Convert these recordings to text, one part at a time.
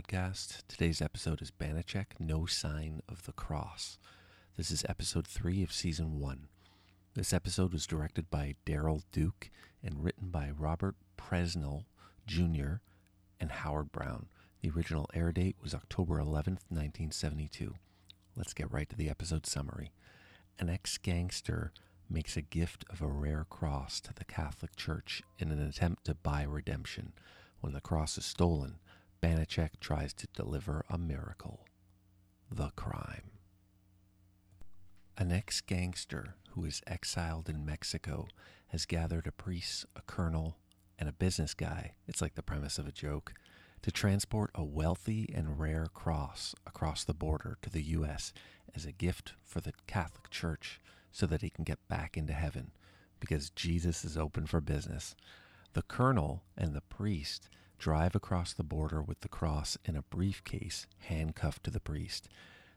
Podcast. Today's episode is Banacek No Sign of the Cross. This is episode 3 of season 1. This episode was directed by Daryl Duke and written by Robert Presnell Jr. and Howard Brown. The original air date was October 11th, 1972. Let's get right to the episode summary. An ex gangster makes a gift of a rare cross to the Catholic Church in an attempt to buy redemption. When the cross is stolen, Banacek tries to deliver a miracle. The crime. An ex gangster who is exiled in Mexico has gathered a priest, a colonel, and a business guy. It's like the premise of a joke. To transport a wealthy and rare cross across the border to the U.S. as a gift for the Catholic Church so that he can get back into heaven because Jesus is open for business. The colonel and the priest drive across the border with the cross in a briefcase handcuffed to the priest.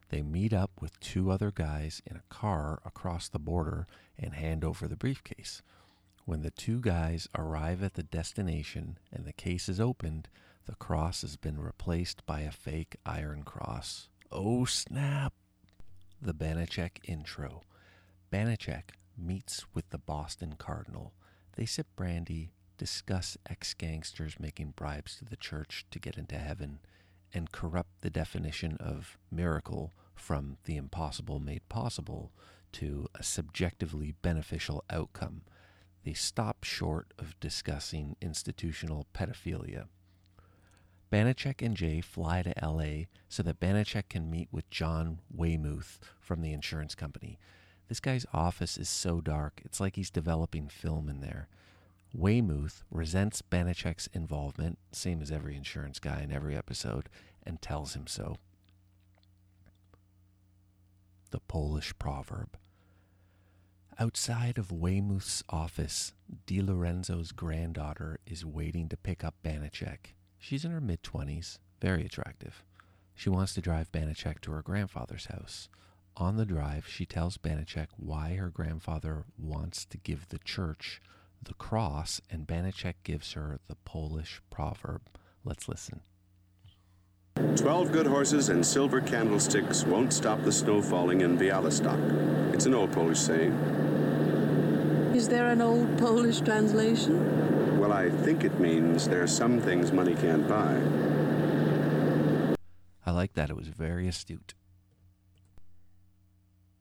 They meet up with two other guys in a car across the border and hand over the briefcase. When the two guys arrive at the destination and the case is opened, the cross has been replaced by a fake iron cross. Oh snap! The Banacek intro. Banacek meets with the Boston Cardinal. They sip brandy, discuss ex gangsters making bribes to the church to get into heaven, and corrupt the definition of miracle from the impossible made possible to a subjectively beneficial outcome. They stop short of discussing institutional pedophilia. Banacek and Jay fly to LA so that Banacek can meet with John Weymouth from the insurance company. This guy's office is so dark, it's like he's developing film in there. Weymouth resents Banacek's involvement, same as every insurance guy in every episode, and tells him so. The Polish proverb. Outside of Weymouth's office, Di Lorenzo's granddaughter is waiting to pick up Banacek. She's in her mid 20s, very attractive. She wants to drive Banacek to her grandfather's house. On the drive, she tells Banacek why her grandfather wants to give the church the cross, and Banacek gives her the Polish proverb. Let's listen. Twelve good horses and silver candlesticks won't stop the snow falling in Bialystok. It's an old Polish saying. Is there an old Polish translation? Well, I think it means there are some things money can't buy. I like that. It was very astute.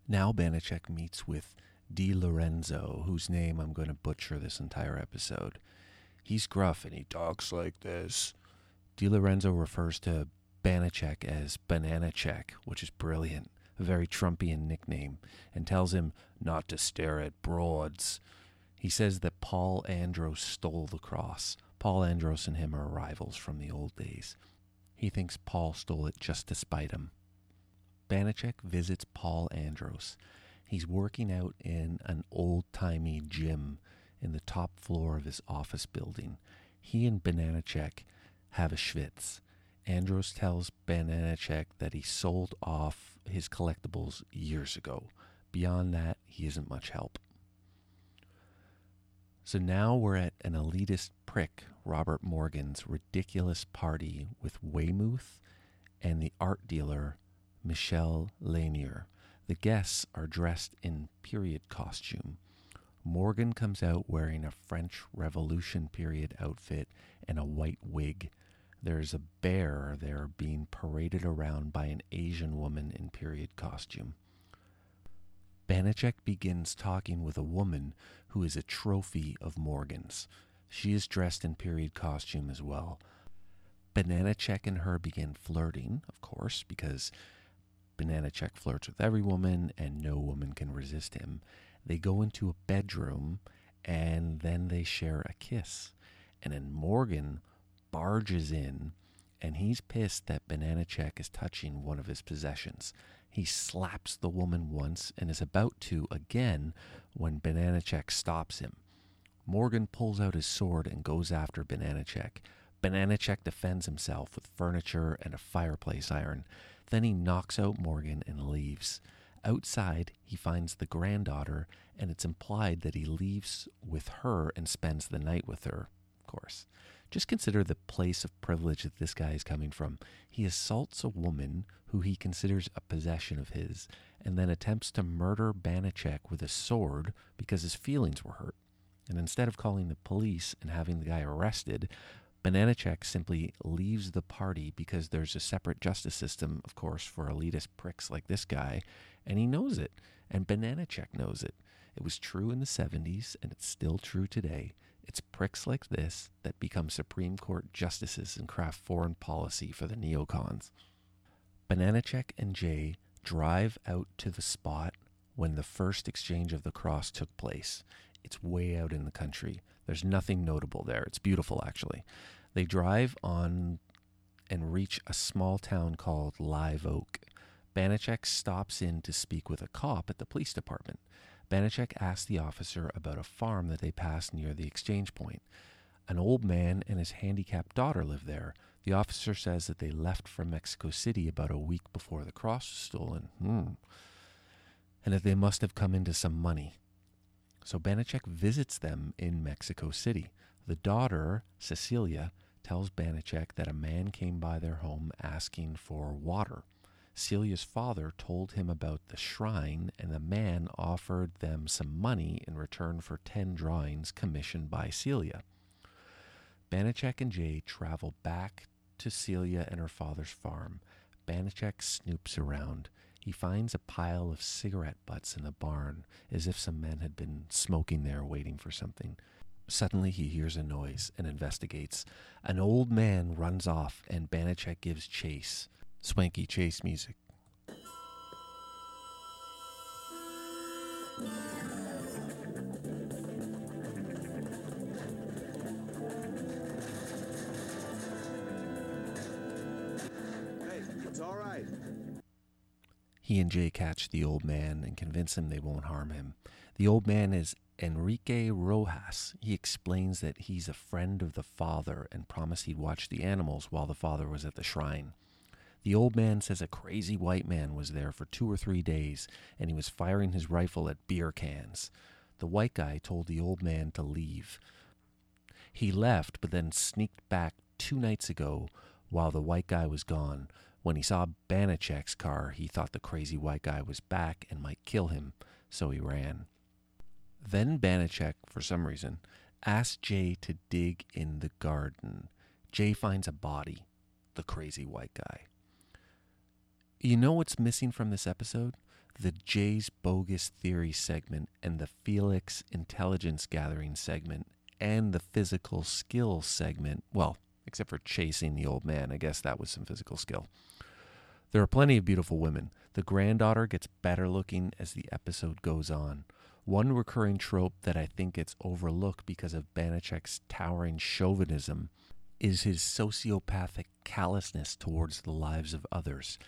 Now Banacek meets with Di Lorenzo, whose name I'm going to butcher this entire episode. He's gruff and he talks like this. Di Lorenzo refers to Banacek as Banana Check, which is brilliant, a very Trumpian nickname, and tells him not to stare at broads. He says that Paul Andros stole the cross. Paul Andros and him are rivals from the old days. He thinks Paul stole it just to spite him. Banacek visits Paul Andros. He's working out in an old timey gym in the top floor of his office building. He and Banacek have a schwitz. Andros tells Banacek that he sold off his collectibles years ago. Beyond that, he isn't much help. So now we're at an elitist prick, Robert Morgan's ridiculous party with Weymouth and the art dealer Michel Lanier. The guests are dressed in period costume. Morgan comes out wearing a French Revolution period outfit and a white wig. There's a bear there being paraded around by an Asian woman in period costume. Banacek begins talking with a woman who is a trophy of Morgan's. She is dressed in period costume as well. Banacek and her begin flirting, of course, because Banacek flirts with every woman and no woman can resist him. They go into a bedroom and then they share a kiss. And then Morgan barges in and he's pissed that Banacek is touching one of his possessions. He slaps the woman once and is about to again when Banacek stops him. Morgan pulls out his sword and goes after Banacek. Banacek defends himself with furniture and a fireplace iron. Then he knocks out Morgan and leaves. Outside, he finds the granddaughter, and it's implied that he leaves with her and spends the night with her, of course. Just consider the place of privilege that this guy is coming from. He assaults a woman who he considers a possession of his, and then attempts to murder Banacek with a sword because his feelings were hurt. And instead of calling the police and having the guy arrested, Bananachek simply leaves the party because there's a separate justice system, of course, for elitist pricks like this guy, and he knows it, and Bananachek knows it. It was true in the 70s, and it's still true today. It's pricks like this that become Supreme Court justices and craft foreign policy for the neocons. Bananachek and Jay drive out to the spot when the first exchange of the cross took place. It's way out in the country. There's nothing notable there. It's beautiful, actually. They drive on and reach a small town called Live Oak. Banacek stops in to speak with a cop at the police department. Banacek asks the officer about a farm that they pass near the exchange point. An old man and his handicapped daughter live there. The officer says that they left from Mexico City about a week before the cross was stolen. Hmm. And that they must have come into some money. So Banacek visits them in Mexico City. The daughter, Cecilia, tells Banacek that a man came by their home asking for water. Celia's father told him about the shrine, and the man offered them some money in return for 10 drawings commissioned by Celia. Banacek and Jay travel back to Celia and her father's farm. Banacek snoops around. He finds a pile of cigarette butts in the barn, as if some men had been smoking there waiting for something. Suddenly he hears a noise and investigates. An old man runs off, and Banacek gives chase. Swanky chase music. Hey, it's all right. He and Jay catch the old man and convince him they won't harm him. The old man is Enrique Rojas. He explains that he's a friend of the father and promised he'd watch the animals while the father was at the shrine. The old man says a crazy white man was there for two or three days and he was firing his rifle at beer cans. The white guy told the old man to leave. He left, but then sneaked back two nights ago while the white guy was gone. When he saw Banacek's car, he thought the crazy white guy was back and might kill him, so he ran. Then Banacek, for some reason, asked Jay to dig in the garden. Jay finds a body, the crazy white guy. You know what's missing from this episode? The Jay's bogus theory segment and the Felix intelligence gathering segment and the physical skill segment. Well, except for chasing the old man. I guess that was some physical skill. There are plenty of beautiful women. The granddaughter gets better looking as the episode goes on. One recurring trope that I think gets overlooked because of Banacek's towering chauvinism is his sociopathic callousness towards the lives of others.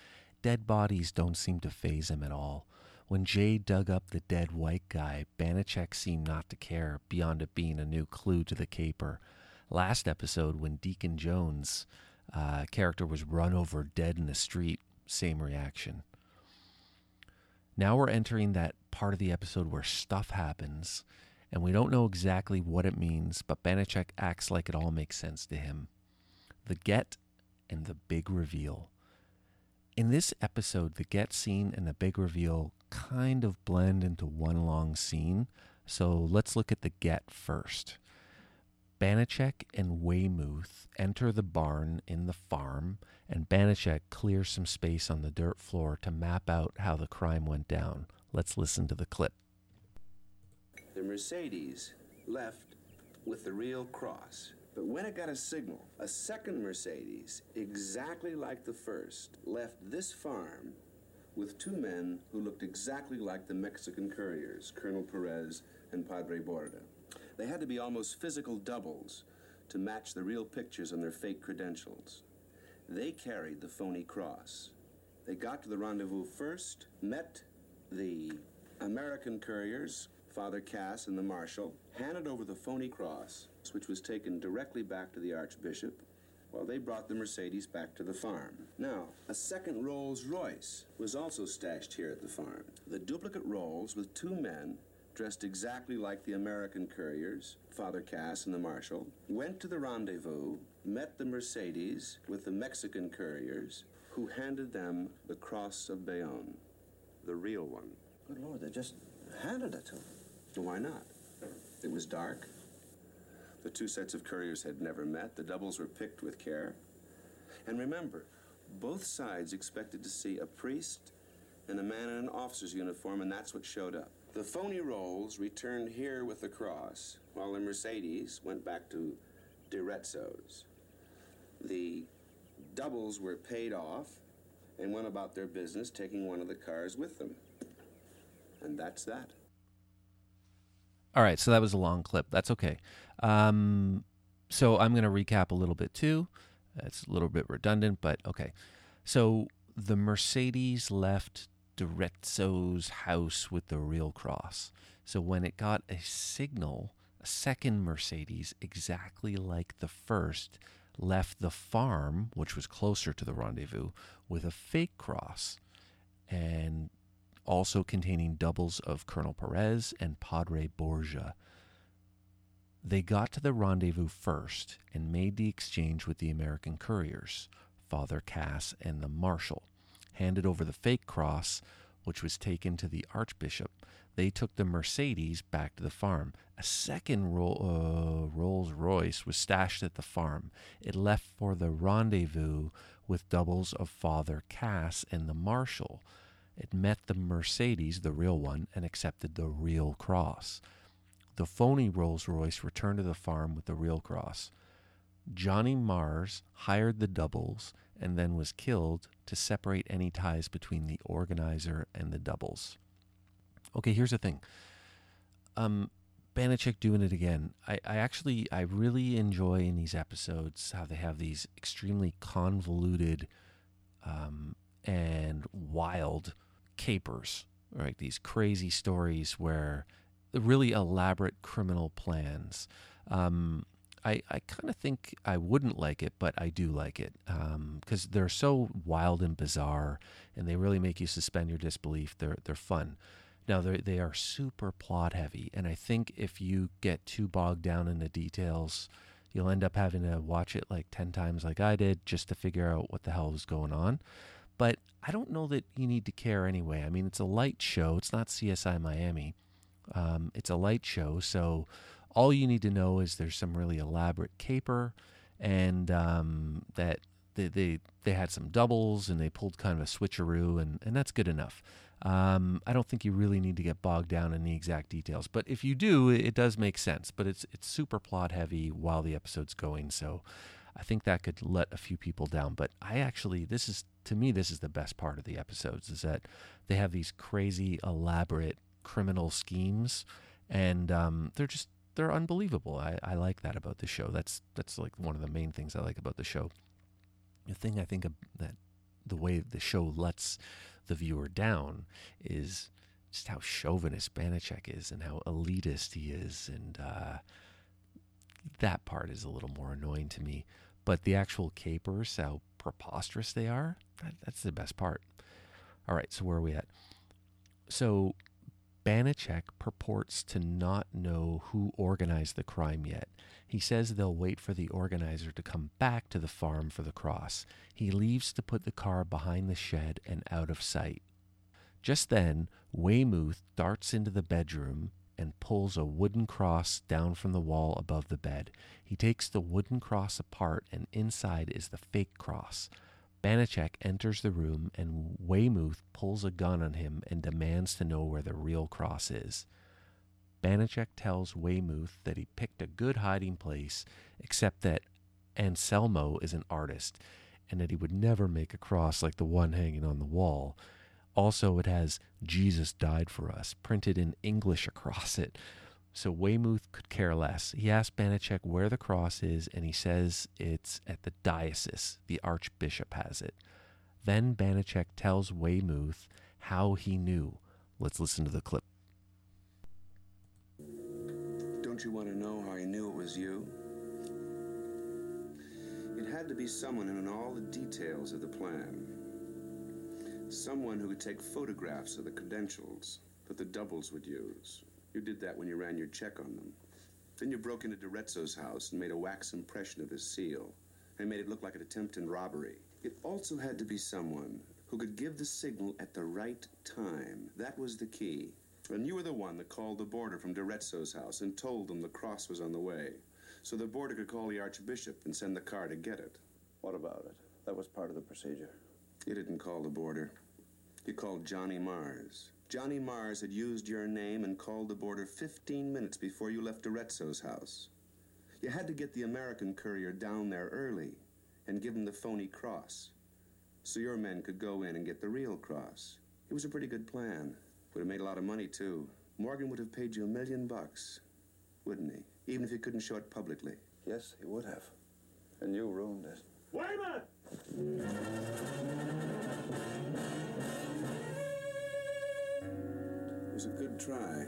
Dead bodies don't seem to phase him at all. When Jay dug up the dead white guy, Banacek seemed not to care, beyond it being a new clue to the caper. Last episode, when Deacon Jones' uh, character was run over dead in the street, same reaction. Now we're entering that part of the episode where stuff happens, and we don't know exactly what it means, but Banacek acts like it all makes sense to him. The get and the big reveal. In this episode, the get scene and the big reveal kind of blend into one long scene, so let's look at the get first. Banacek and Weymouth enter the barn in the farm, and Banacek clears some space on the dirt floor to map out how the crime went down. Let's listen to the clip. The Mercedes left with the real cross. But when it got a signal, a second Mercedes, exactly like the first, left this farm with two men who looked exactly like the Mexican couriers, Colonel Perez and Padre Borda. They had to be almost physical doubles to match the real pictures on their fake credentials. They carried the phony cross. They got to the rendezvous first, met the American couriers, Father Cass and the marshal, handed over the phony cross, which was taken directly back to the Archbishop, while they brought the Mercedes back to the farm. Now, a second Rolls Royce was also stashed here at the farm. The duplicate Rolls with two men dressed exactly like the American couriers, Father Cass and the Marshal, went to the rendezvous, met the Mercedes with the Mexican couriers, who handed them the Cross of Bayonne, the real one. Good Lord, they just handed it to them. Why not? It was dark. The two sets of couriers had never met. The doubles were picked with care. And remember, both sides expected to see a priest and a man in an officer's uniform, and that's what showed up. The phony rolls returned here with the cross, while the Mercedes went back to DeRetzo's. The doubles were paid off and went about their business, taking one of the cars with them. And that's that. All right, so that was a long clip. That's okay. Um, so I'm going to recap a little bit too. It's a little bit redundant, but okay. So the Mercedes left DeRetzo's house with the real cross. So when it got a signal, a second Mercedes, exactly like the first, left the farm, which was closer to the rendezvous, with a fake cross. And also containing doubles of Colonel Perez and Padre Borgia. They got to the rendezvous first and made the exchange with the American couriers, Father Cass and the Marshal. Handed over the fake cross, which was taken to the Archbishop. They took the Mercedes back to the farm. A second uh, Rolls Royce was stashed at the farm. It left for the rendezvous with doubles of Father Cass and the Marshal. It met the Mercedes, the real one, and accepted the real cross. The phony Rolls Royce returned to the farm with the real cross. Johnny Mars hired the doubles and then was killed to separate any ties between the organizer and the doubles. Okay, here's the thing. Um, Banacek doing it again. I, I actually I really enjoy in these episodes how they have these extremely convoluted um, and wild capers, right? These crazy stories where really elaborate criminal plans. Um, I, I kind of think I wouldn't like it, but I do like it because um, they're so wild and bizarre, and they really make you suspend your disbelief. They're they're fun. Now they they are super plot heavy, and I think if you get too bogged down in the details, you'll end up having to watch it like ten times, like I did, just to figure out what the hell is going on. But I don't know that you need to care anyway. I mean, it's a light show. It's not CSI Miami. Um, it's a light show, so all you need to know is there's some really elaborate caper, and um, that they, they they had some doubles and they pulled kind of a switcheroo, and and that's good enough. Um, I don't think you really need to get bogged down in the exact details, but if you do, it does make sense. But it's it's super plot heavy while the episode's going, so I think that could let a few people down. But I actually, this is to me, this is the best part of the episodes is that they have these crazy, elaborate criminal schemes, and um, they're just they're unbelievable. I, I like that about the show. That's that's like one of the main things I like about the show. The thing I think that the way the show lets the viewer down is just how chauvinist Banacek is and how elitist he is, and uh, that part is a little more annoying to me. But the actual capers, how preposterous they are, that, that's the best part. All right, so where are we at? So Banacek purports to not know who organized the crime yet. He says they'll wait for the organizer to come back to the farm for the cross. He leaves to put the car behind the shed and out of sight. Just then, Weymouth darts into the bedroom and pulls a wooden cross down from the wall above the bed. He takes the wooden cross apart, and inside is the fake cross. Banacek enters the room, and Weymouth pulls a gun on him and demands to know where the real cross is. Banacek tells Weymouth that he picked a good hiding place, except that Anselmo is an artist, and that he would never make a cross like the one hanging on the wall. Also, it has Jesus died for us printed in English across it. So Weymouth could care less. He asks Banacek where the cross is, and he says it's at the diocese. The archbishop has it. Then Banacek tells Weymouth how he knew. Let's listen to the clip. Don't you want to know how he knew it was you? It had to be someone who knew all the details of the plan. Someone who could take photographs of the credentials that the doubles would use. You did that when you ran your check on them. Then you broke into DeRezzo's house and made a wax impression of his seal and made it look like an attempted robbery. It also had to be someone who could give the signal at the right time. That was the key. And you were the one that called the border from DeRezzo's house and told them the cross was on the way. So the border could call the Archbishop and send the car to get it. What about it? That was part of the procedure. You didn't call the border. You called Johnny Mars. Johnny Mars had used your name and called the border 15 minutes before you left DeRezzo's house. You had to get the American courier down there early and give him the phony cross so your men could go in and get the real cross. It was a pretty good plan. Would have made a lot of money, too. Morgan would have paid you a million bucks, wouldn't he? Even if he couldn't show it publicly. Yes, he would have. And you ruined it. Wayman! It was a good try.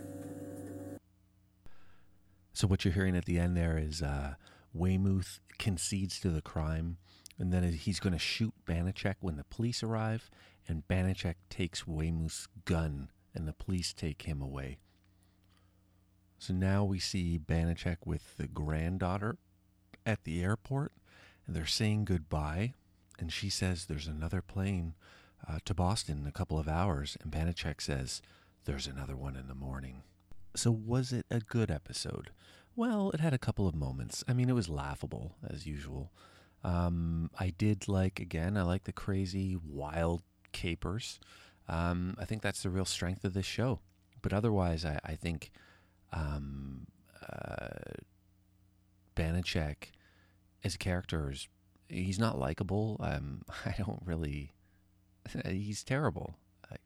So what you're hearing at the end there is uh, Weymouth concedes to the crime, and then he's going to shoot Banacek when the police arrive, and Banacek takes Weymouth's gun, and the police take him away. So now we see Banacek with the granddaughter at the airport, and they're saying goodbye, and she says there's another plane uh, to Boston in a couple of hours, and Banacek says there's another one in the morning. So, was it a good episode? Well, it had a couple of moments. I mean, it was laughable, as usual. Um, I did like, again, I like the crazy, wild capers. Um, I think that's the real strength of this show. But otherwise, I, I think um, uh, Banacek as a character is he's not likable. Um, I don't really. He's terrible.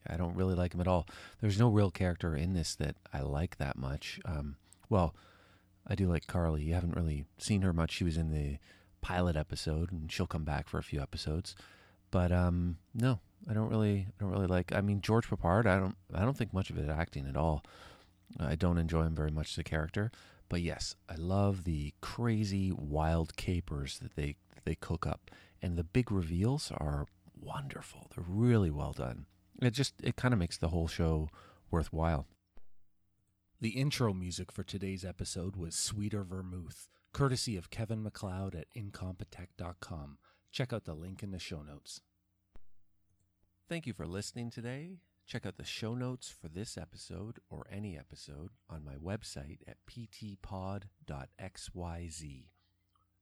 I, don't really like him at all. There's no real character in this that I like that much. Um, well, I do like Carly. You haven't really seen her much. She was in the pilot episode, and she'll come back for a few episodes. But um, no, I don't really, I don't really like. I mean, George Peppard. I don't, I don't think much of his acting at all. I don't enjoy him very much as a character. But yes, I love the crazy, wild capers that they that they cook up, and the big reveals are wonderful. They're really well done. It just it kind of makes the whole show worthwhile. The intro music for today's episode was Sweeter Vermouth, courtesy of Kevin MacLeod at Incompetech.com. Check out the link in the show notes. Thank you for listening today. Check out the show notes for this episode or any episode on my website at ptpod.xyz.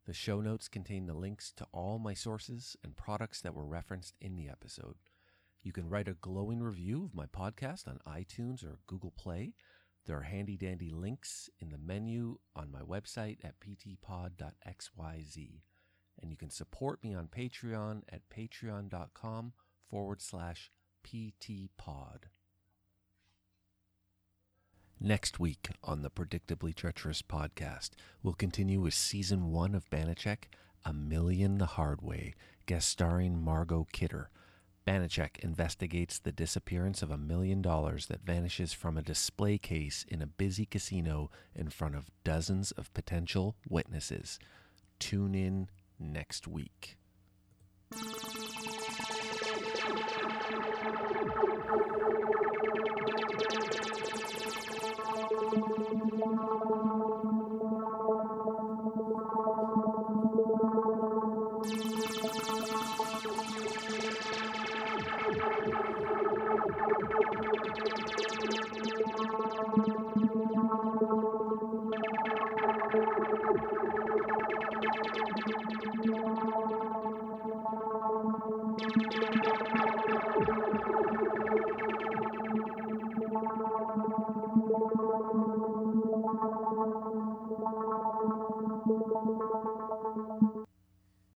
The show notes contain the links to all my sources and products that were referenced in the episode. You can write a glowing review of my podcast on iTunes or Google Play. There are handy dandy links in the menu on my website at ptpod.xyz. And you can support me on Patreon at patreon.com forward slash ptpod. Next week on the Predictably Treacherous podcast, we'll continue with season one of Banacek, A Million the Hard Way, guest starring Margot Kidder. Banacek investigates the disappearance of a million dollars that vanishes from a display case in a busy casino in front of dozens of potential witnesses. Tune in next week. you.